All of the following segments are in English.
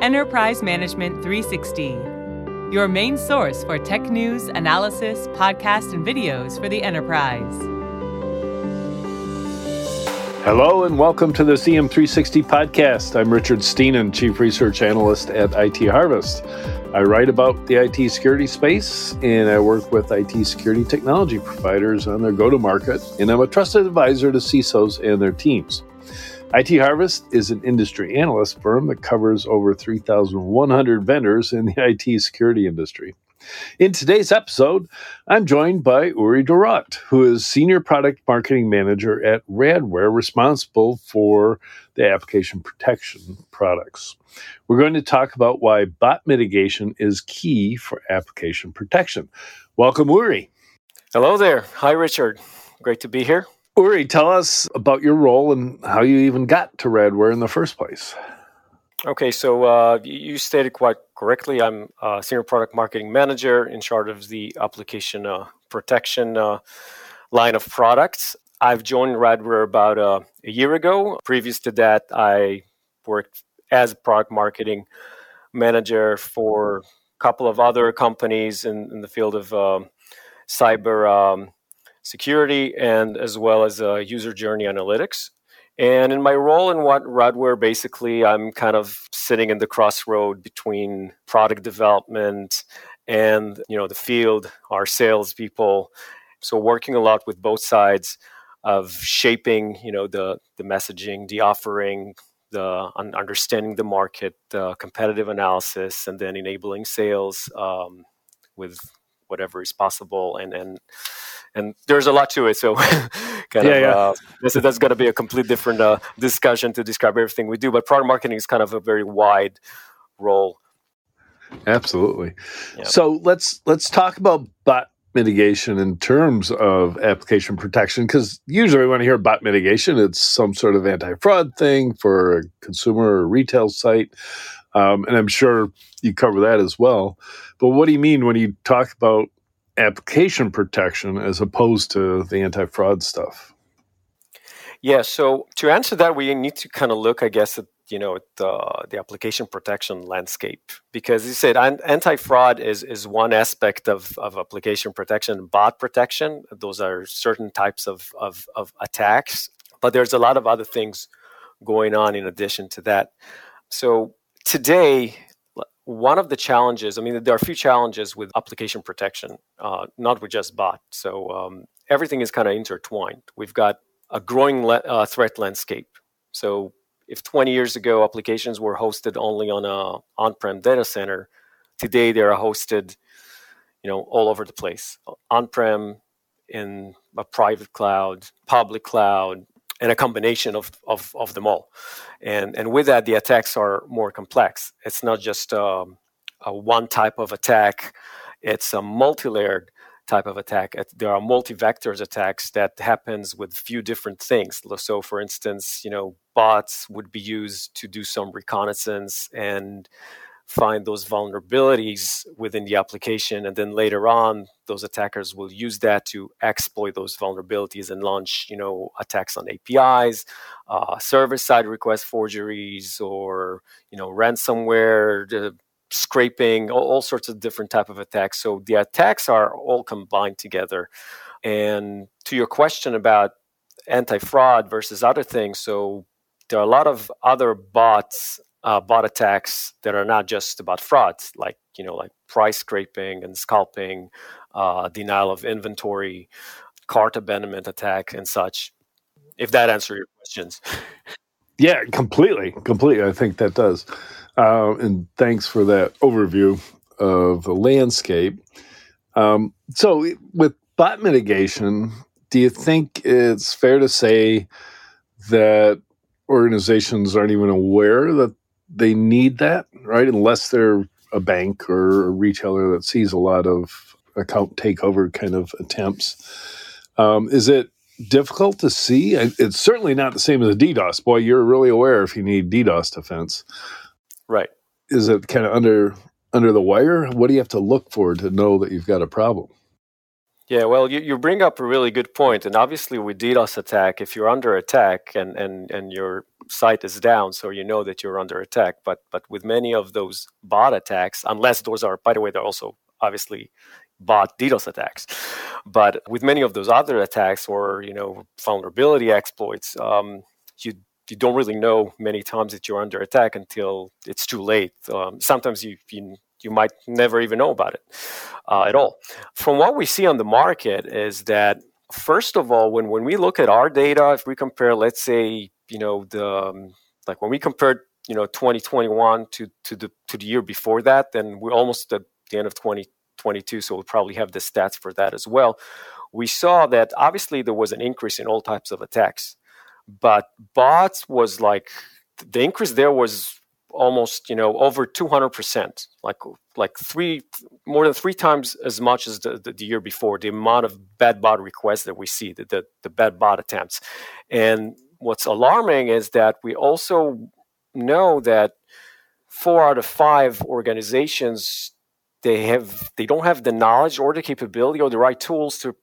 Enterprise Management 360, your main source for tech news, analysis, podcasts, and videos for the enterprise. Hello and welcome to the EM360 podcast. I'm Richard Stiennon, Chief Research Analyst at IT Harvest. I write about the IT security space and I work with IT security technology providers on their go to market, and I'm a trusted advisor to CISOs and their teams. IT Harvest is an industry analyst firm that covers over 3,100 vendors in the IT security industry. In today's episode, I'm joined by Uri Dorot, who is Senior Product Marketing Manager at Radware, responsible for the application protection products. We're going to talk about why bot mitigation is key for application protection. Welcome, Uri. Hello there. Hi, Richard. Great to be here. Uri, tell us about your role and how you even got to Radware in the first place. Okay, so uh, you stated quite correctly. I'm a senior product marketing manager in charge of the application uh, protection uh, line of products. I've joined Radware about uh, a year ago. Previous to that, I worked as a product marketing manager for a couple of other companies in, in the field of um, cyber um, security and as well as uh, user journey analytics. And in my role in what Radware, basically, I'm kind of sitting in the crossroad between product development and you know the field, our salespeople. So working a lot with both sides of shaping, you know, the the messaging, the offering, the understanding the market, the competitive analysis, and then enabling sales um, with whatever is possible and and and there's a lot to it. So, kind yeah, of, yeah. Uh, this that's going to be a complete different uh, discussion to describe everything we do. But product marketing is kind of a very wide role. Absolutely. Yeah. So let's let's talk about bot mitigation in terms of application protection because usually when I hear bot mitigation, it's some sort of anti-fraud thing for a consumer or retail site. Um, and I'm sure you cover that as well. But what do you mean when you talk about application protection as opposed to the anti fraud stuff? Yeah, so to answer that, we need to kind of look, I guess, at you know the the application protection landscape because you said anti fraud is is one aspect of, of application protection, bot protection. Those are certain types of, of of attacks, but there's a lot of other things going on in addition to that. So today, one of the challenges, I mean, there are a few challenges with application protection, uh, not with just bot. So um, everything is kind of intertwined. We've got a growing le- uh, threat landscape. So if 20 years ago applications were hosted only on a on-prem data center, today they are hosted, you know, all over the place, on-prem, in a private cloud, public cloud, and a combination of, of, of them all. And, and with that, the attacks are more complex. It's not just um, a one type of attack, it's a multi-layered type of attack. There are multi-vectors attacks that happens with few different things. So, for instance, you know, bots would be used to do some reconnaissance and find those vulnerabilities within the application and then later on those attackers will use that to exploit those vulnerabilities and launch you know attacks on apis uh, server side request forgeries or you know ransomware scraping all, all sorts of different type of attacks. So the attacks are all combined together. And to your question about anti-fraud versus other things so there are a lot of other bots uh, bot attacks that are not just about fraud, like you know, like price scraping and scalping, uh, denial of inventory, cart abandonment attack, and such. If that answers your questions. Yeah, completely, completely. I think that does. Uh, and thanks for that overview of the landscape. Um, so, with bot mitigation, do you think it's fair to say that organizations aren't even aware that they need that, right? Unless they're a bank or a retailer that sees a lot of account takeover kind of attempts. Um, is it difficult to see? It's certainly not the same as a DDoS. Boy, you're really aware if you need DDoS defense. Right. Is it kind of under under the wire? What do you have to look for to know that you've got a problem? Yeah, well, you, you bring up a really good point. point, and obviously with DDoS attack, if you're under attack and and and you're site is down, so you know that you're under attack. But but with many of those bot attacks, unless those are, by the way, they're also obviously bot DDoS attacks. But with many of those other attacks or you know vulnerability exploits, um, you you don't really know many times that you're under attack until it's too late. Um, sometimes you, you you might never even know about it uh, at all. From what we see on the market is that first of all, when when we look at our data, if we compare, let's say, you know, the um, like when we compared, you know, 2021 to to the to the year before that, then we're almost at the end of 2022, so we'll probably have the stats for that as well. We saw that obviously there was an increase in all types of attacks, but bots was like the increase there was almost you know over 200% like like three more than three times as much as the, the, the, year before the amount of bad bot requests that we see the, the, the bad bot attempts and what's alarming is that we also know that four out of five organizations they have they don't have the knowledge or the capability or the right tools to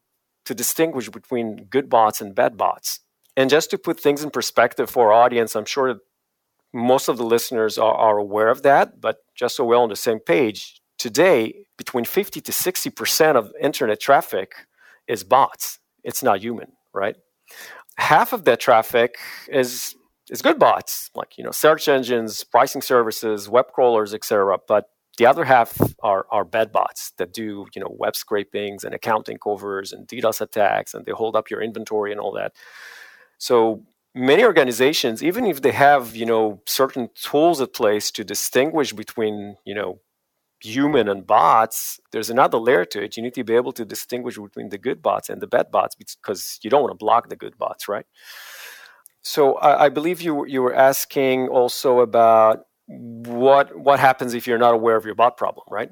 to distinguish between good bots and bad bots and just to put things in perspective for our audience i'm sure most of the listeners are, are aware of that, but just so we're on the same page, today, between 50 to 60% of internet traffic is bots. It's not human, right? Half of that traffic is is good bots, like you know, search engines, pricing services, web crawlers, etc. But the other half are, are bad bots that do you know web scrapings and account takeovers and DDoS attacks, and they hold up your inventory and all that. So many organizations even if they have you know certain tools in place to distinguish between you know human and bots there's another layer to it. You need to be able to distinguish between the good bots and the bad bots because you don't want to block the good bots right? So I, I believe you you were asking also about what what happens if you're not aware of your bot problem right?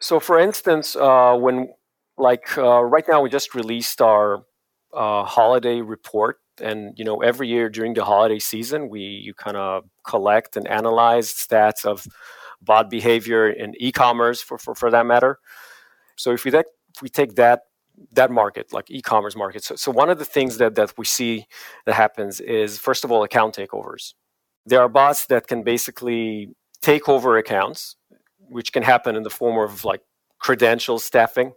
So for instance uh, when like uh, right now we just released our uh, holiday report and you know every year during the holiday season we you kind of collect and analyze stats of bot behavior in e-commerce for, for, for that matter so if we that if we take that that market like e-commerce market so, so one of the things that that we see that happens is first of all account takeovers there are bots that can basically take over accounts which can happen in the form of like credential stuffing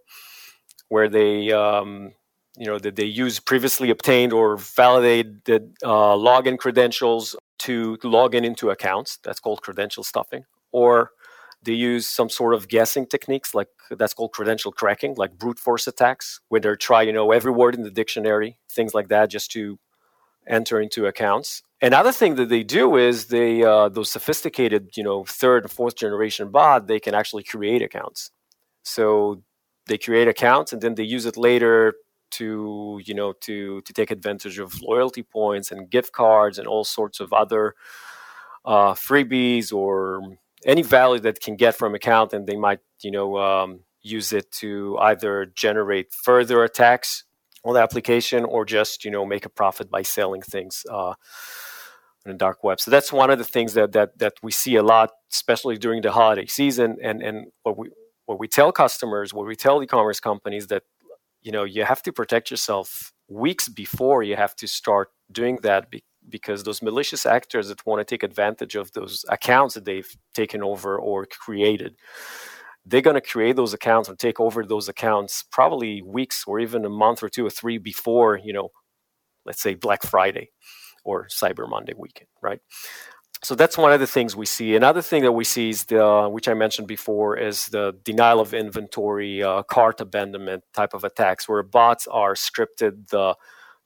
where they um, you know that they use previously obtained or validated uh, login credentials to log in into accounts. That's called credential stuffing. Or they use some sort of guessing techniques, like that's called credential cracking, like brute force attacks, where they try you know every word in the dictionary, things like that, just to enter into accounts. Another thing that they do is they uh, those sophisticated you know third and fourth generation bot they can actually create accounts. So they create accounts and then they use it later to you know to to take advantage of loyalty points and gift cards and all sorts of other uh, freebies or any value that can get from account and they might you know um, use it to either generate further attacks on the application or just you know make a profit by selling things uh, in the dark web. So that's one of the things that that that we see a lot especially during the holiday season. And and what we what we tell customers what we tell e-commerce companies that you know you have to protect yourself weeks before you have to start doing that because those malicious actors that want to take advantage of those accounts that they've taken over or created they're going to create those accounts and take over those accounts probably weeks or even a month or two or three before you know let's say black friday or cyber monday weekend right so that's one of the things we see. Another thing that we see is the, which I mentioned before, is the denial of inventory, uh, cart abandonment type of attacks, where bots are scripted uh,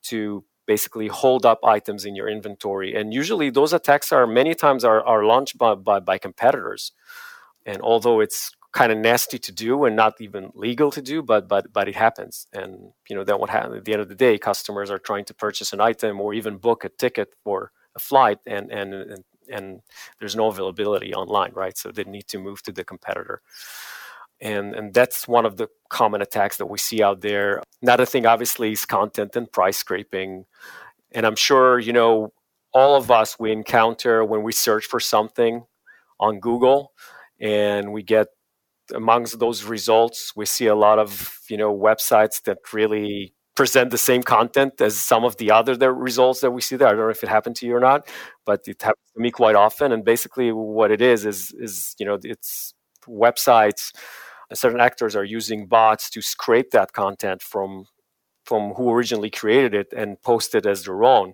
to basically hold up items in your inventory. And usually, those attacks are many times are, are launched by, by, by competitors. And although it's kind of nasty to do and not even legal to do, but but but it happens. And you know then what happens at the end of the day, customers are trying to purchase an item or even book a ticket for a flight, and and, and and there's no availability online, right? So they need to move to the competitor. And, and that's one of the common attacks that we see out there. Another thing, obviously, is content and price scraping. And I'm sure, you know, all of us we encounter when we search for something on Google and we get amongst those results, we see a lot of, you know, websites that really present the same content as some of the other results that we see there. I don't know if it happened to you or not, but it happens to me quite often. And basically, what it is is is you know it's websites. Certain actors are using bots to scrape that content from from who originally created it and post it as their own.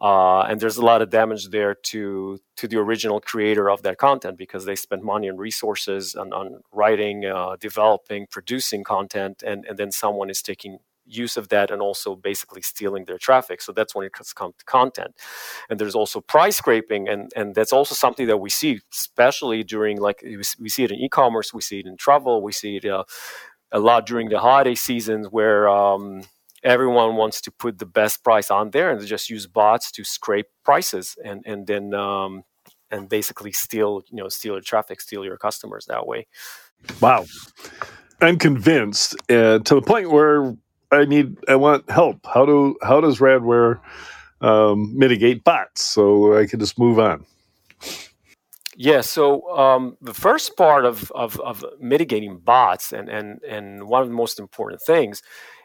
Uh, and there's a lot of damage there to to the original creator of that content because they spent money and resources on, on writing, uh, developing, producing content, and, and then someone is taking use of that and also basically stealing their traffic. So that's when it comes to content. And there's also price scraping, and, and that's also something that we see, especially during like we see it in e-commerce, we see it in travel, we see it uh, a lot during the holiday seasons where um, everyone wants to put the best price on there and just use bots to scrape prices and and then um, and basically steal you know steal your traffic steal your customers that way wow i'm convinced uh, to the point where i need i want help how do how does radware um, mitigate bots so i can just move on yeah, so um, the first part of, of, of, mitigating bots, and, and, and one of the most important things,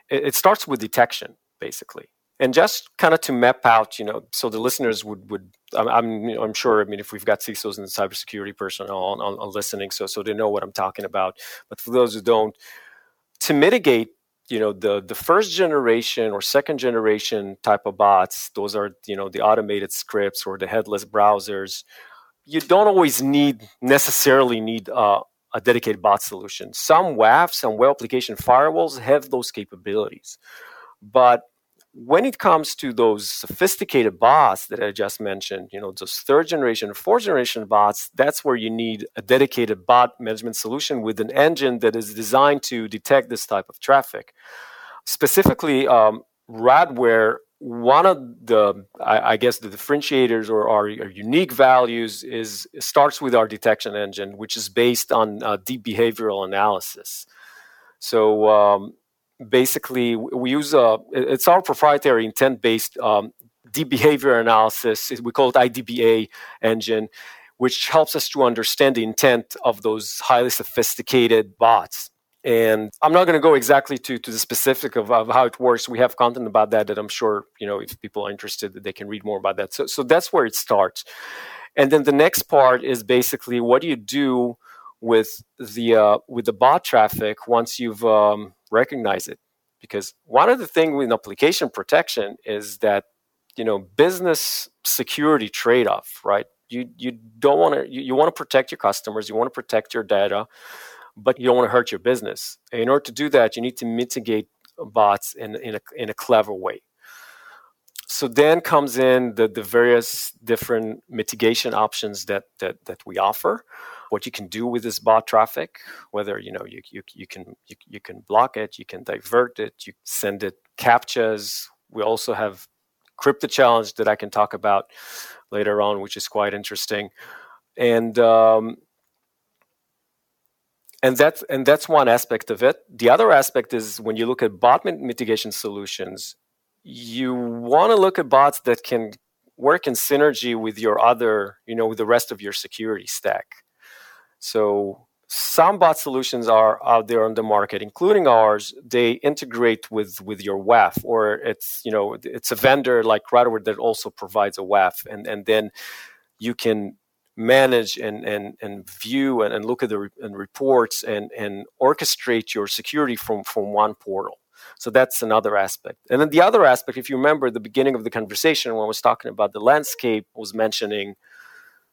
it, it starts with detection basically and just kind of to map out, you know, so the listeners would would I'm I'm, sure. I mean, if we've got CISOs and cybersecurity personnel on, on, on, listening, so so they know what I'm talking about. But for those who don't, to mitigate, you know, the the first generation or second generation type of bots, those are you know the automated scripts or the headless browsers. You don't always need necessarily need uh, a dedicated bot solution. Some WAFs and web application firewalls have those capabilities. But when it comes to those sophisticated bots that I just mentioned, you know, those third generation, fourth generation bots, that's where you need a dedicated bot management solution with an engine that is designed to detect this type of traffic. Specifically, um, Radware one of the I, I, guess the differentiators or our, our, unique values is it starts with our detection engine which is based on uh, deep behavioral analysis so um, basically we use a it's our proprietary intent based um, deep behavior analysis. We call it idba engine which helps us to understand the intent of those highly sophisticated bots. And i'm not going to go exactly to, to the specific of, of, how it works. We have content about that that i'm sure you know if people are interested they can read more about that. So, so that's where it starts. And then the next part is basically what do you do with the uh, with the bot traffic once you've um, recognized it because one of the things with application protection is that you know business security trade-off right you you don't want to you, you want to protect your customers you want to protect your data but you don't want to hurt your business. In order to do that, you need to mitigate bots in, in, a, in a clever way. So then comes in the, the various different mitigation options that, that, that we offer. What you can do with this bot traffic, whether you know you, you, you can you, you can block it, you can divert it, you send it captchas. We also have crypto challenge that I can talk about later on, which is quite interesting. And um, and that's and that's one aspect of it the other aspect is when you look at bot mitigation solutions you want to look at bots that can work in synergy with your other you know with the rest of your security stack so some bot solutions are out there on the market including ours. They integrate with with your waf or it's you know it's a vendor like Radware that also provides a waf and and then you can manage and and and view and, and look at the re- and reports and and orchestrate your security from from one portal. So that's another aspect. And then the other aspect if you remember the beginning of the conversation when i was talking about the landscape was mentioning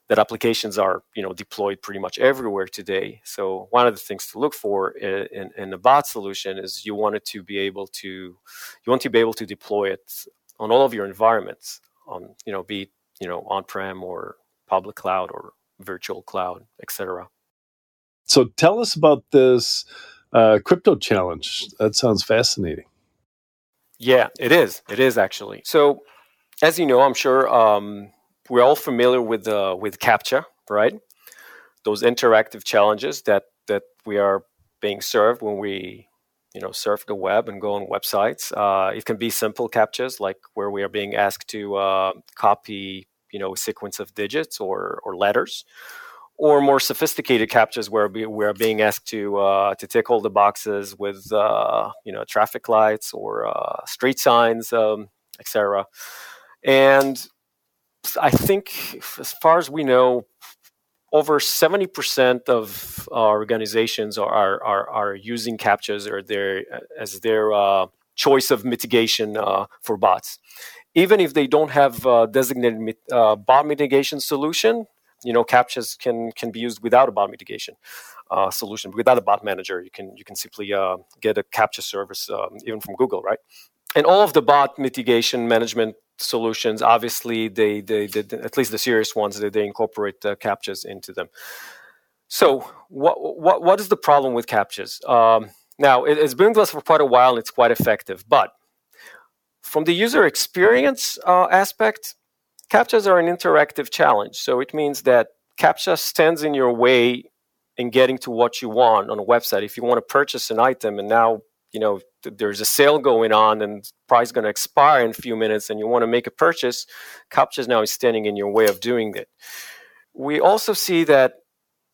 that applications are you know deployed pretty much everywhere today so one of the things to look for in, in, a bot solution is you want it to be able to you want to be able to deploy it on all of your environments on you know be it you know on-prem or public cloud or virtual cloud, etc. So tell us about this uh, crypto challenge. That sounds fascinating. Yeah, it is. It is actually. So, as you know, I'm sure um, we're all familiar with uh, with CAPTCHA, right? Those interactive challenges that that we are being served when we you know surf the web and go on websites. Uh, it can be simple captchas like where we are being asked to uh, copy you know a sequence of digits or or letters or more sophisticated captures where we're being asked to uh, to tick all the boxes with uh, you know traffic lights or uh, street signs, um, etc. And I think, as far as we know, over seventy percent of organizations are, are are using captchas or their as their uh, choice of mitigation uh, for bots. Even if they don't have a designated uh, bot mitigation solution, you know captchas can can be used without a bot mitigation uh, solution without a bot manager you can you can simply uh, get a captcha service um, even from google right and all of the bot mitigation management solutions obviously they, they, they at least the serious ones they, they incorporate captchas into them so what, what, what is the problem with captchas um, now it, has been with us for quite a while and it's quite effective but from the user experience uh, aspect CAPTCHAs are an interactive challenge. So it means that CAPTCHA stands in your way in getting to what you want on a website. If you want to purchase an item and now you know there's a sale going on and price going to expire in a few minutes and you want to make a purchase, CAPTCHA now is standing in your way of doing it. We also see that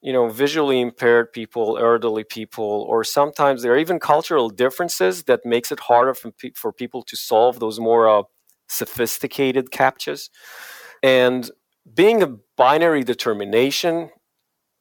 you know visually impaired people elderly people or sometimes there are even cultural differences that makes it harder for, pe- for people to solve those more uh, sophisticated captchas. And being a binary determination,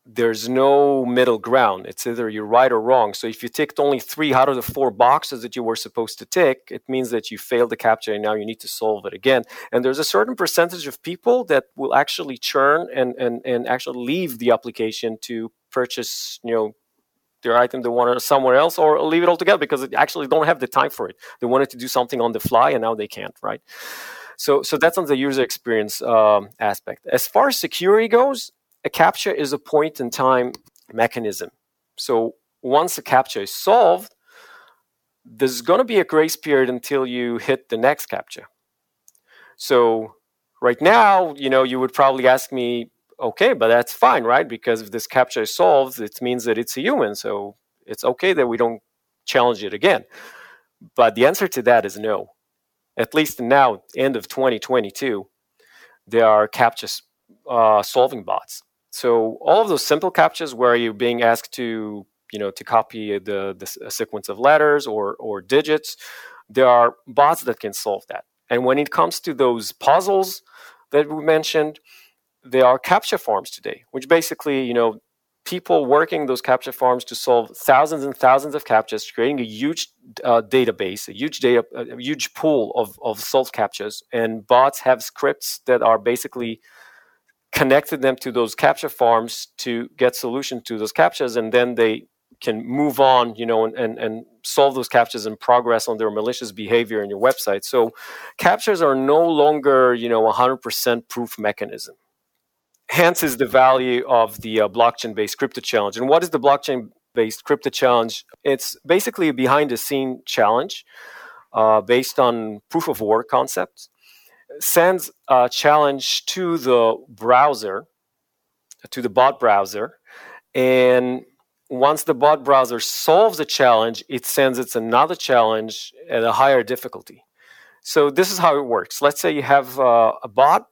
there's no middle ground. It's either you're right or wrong. So if you ticked only three out of the four boxes that you were supposed to tick, it means that you failed the capture and now you need to solve it again. And there's a certain percentage of people that will actually churn and, and, and actually leave the application to purchase, you know, their item they want somewhere else or leave it altogether because they actually don't have the time for it they wanted to do something on the fly and now they can't right so so that's on the user experience um, aspect as far as security goes a captcha is a point in time mechanism so once a capture is solved there's going to be a grace period until you hit the next capture. so right now you know you would probably ask me okay, but that's fine, right? Because if this capture is solved, it means that it's a human. So it's okay that we don't challenge it again. But the answer to that is no. At least now, end of 2022, there are captcha uh, solving bots. So all of those simple captchas where you're being asked to, you know, to copy the, the sequence of letters or, or digits, there are bots that can solve that. And when it comes to those puzzles that we mentioned, there are captcha farms today, which basically, you know, people working those captcha farms to solve thousands and thousands of captchas, creating a huge uh, database, a huge data, a huge pool of, of solved captchas, and bots have scripts that are basically connected them to those capture farms to get solution to those captures and then they can move on, you know, and, and, and solve those captures and progress on their malicious behavior in your website. So captures are no longer, you know, a 100% proof mechanism hence is the value of the uh, blockchain-based crypto challenge. And what is the blockchain-based crypto challenge? It's basically a behind-the-scene challenge uh, based on proof of work concepts. Sends a challenge to the browser, to the bot browser, and once the bot browser solves a challenge, it sends it another challenge at a higher difficulty. So this is how it works. Let's say you have uh, a bot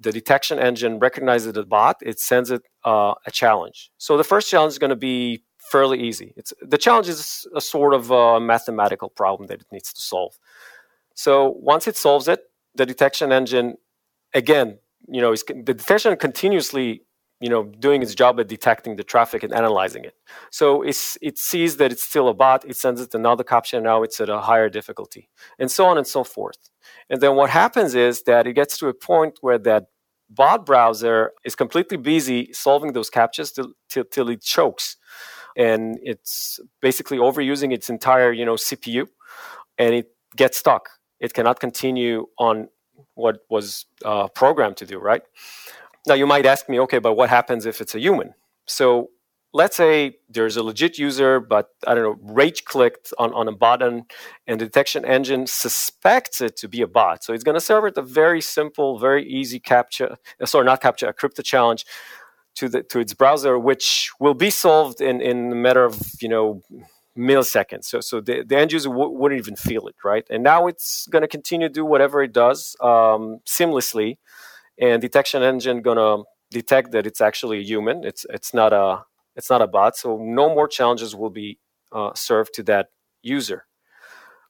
the detection engine recognizes the bot, it sends it uh, a challenge. So the first challenge is going to be fairly easy. It's the challenge is a sort of a mathematical problem that it needs to solve. So once it solves it, the detection engine, again, you know, the detection continuously, you know, doing its job at detecting the traffic and analyzing it. So it's, it sees that it's still a bot, it sends it another captcha, now it's at a higher difficulty, and so on and so forth. And then what happens is that it gets to a point where that bot browser is completely busy solving those captchas till, till, till it chokes and it's basically overusing its entire you know cpu and it gets stuck it cannot continue on what was uh, programmed to do right now you might ask me okay but what happens if it's a human so let's say there's a legit user, but I don't know, rage clicked on, on a button and the detection engine suspects it to be a bot. So it's going to serve it a very simple, very easy captcha, uh, sorry, not capture, a crypto challenge to the to its browser, which will be solved in, in a matter of, you know, milliseconds. So, so the, the end user w- wouldn't even feel it, right? And now it's going to continue to do whatever it does um, seamlessly, and detection engine going to detect that it's actually a human. It's it's not a it's not a bot. So no more challenges will be uh, served to that user.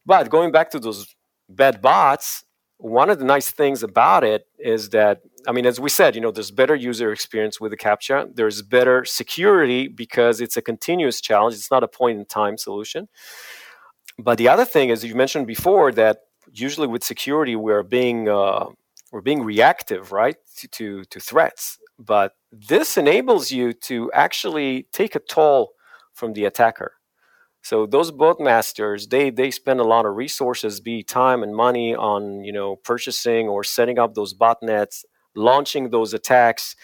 But going back to those bad bots, one of the nice things about it is that I mean, as we said, you know, there's better user experience with the CAPTCHA. There's better security because it's a continuous challenge. It's not a point in time solution. But the other thing is, you mentioned before that usually with security we're being uh, we're being reactive, right, to, to, to threats. But this enables you to actually take a toll from the attacker. So those bot masters, they they spend a lot of resources, be time and money on you know purchasing or setting up those botnets, launching those attacks.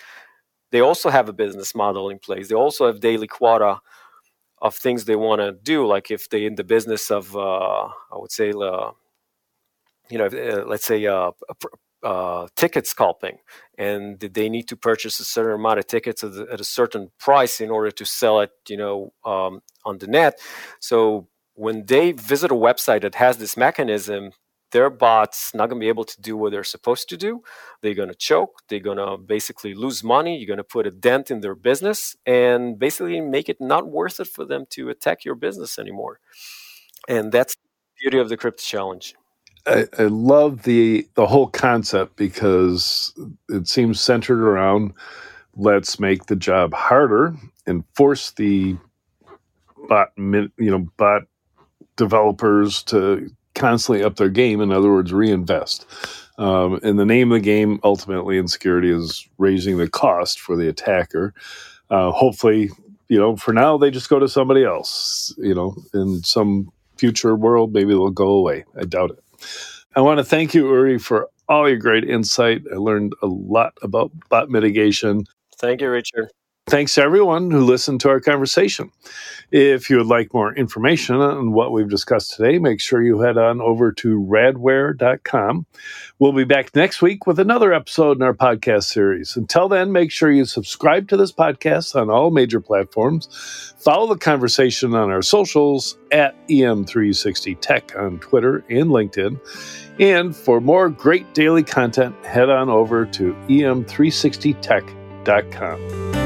They also have a business model in place. They also have daily quota of things they want to do. Like if they're in the business of, uh, I would say, uh, you know, uh, let's say uh, uh, ticket scalping, and they need to purchase a certain amount of tickets at, at a certain price in order to sell it, you know, um, on the net. So when they visit a website that has this mechanism, their bots not going to be able to do what they're supposed to do. They're going to choke. They're going to basically lose money. You're going to put a dent in their business and basically make it not worth it for them to attack your business anymore. And that's the beauty of the crypto challenge. I, I, love the the whole concept because it seems centered around let's make the job harder and force the bot you know bot developers to constantly up their game. In other words, reinvest. Um, and the name of the game ultimately in security is raising the cost for the attacker. Uh, hopefully, you know, for now they just go to somebody else. You know, in some future world, maybe they'll go away. I doubt it. I want to thank you, Uri, for all your great insight. I learned a lot about bot mitigation. Thank you, Richard. Thanks to everyone who listened to our conversation. If you would like more information on what we've discussed today, make sure you head on over to radware.com. We'll be back next week with another episode in our podcast series. Until then, make sure you subscribe to this podcast on all major platforms. Follow the conversation on our socials at EM360Tech on Twitter and LinkedIn. And for more great daily content, head on over to em360tech.com.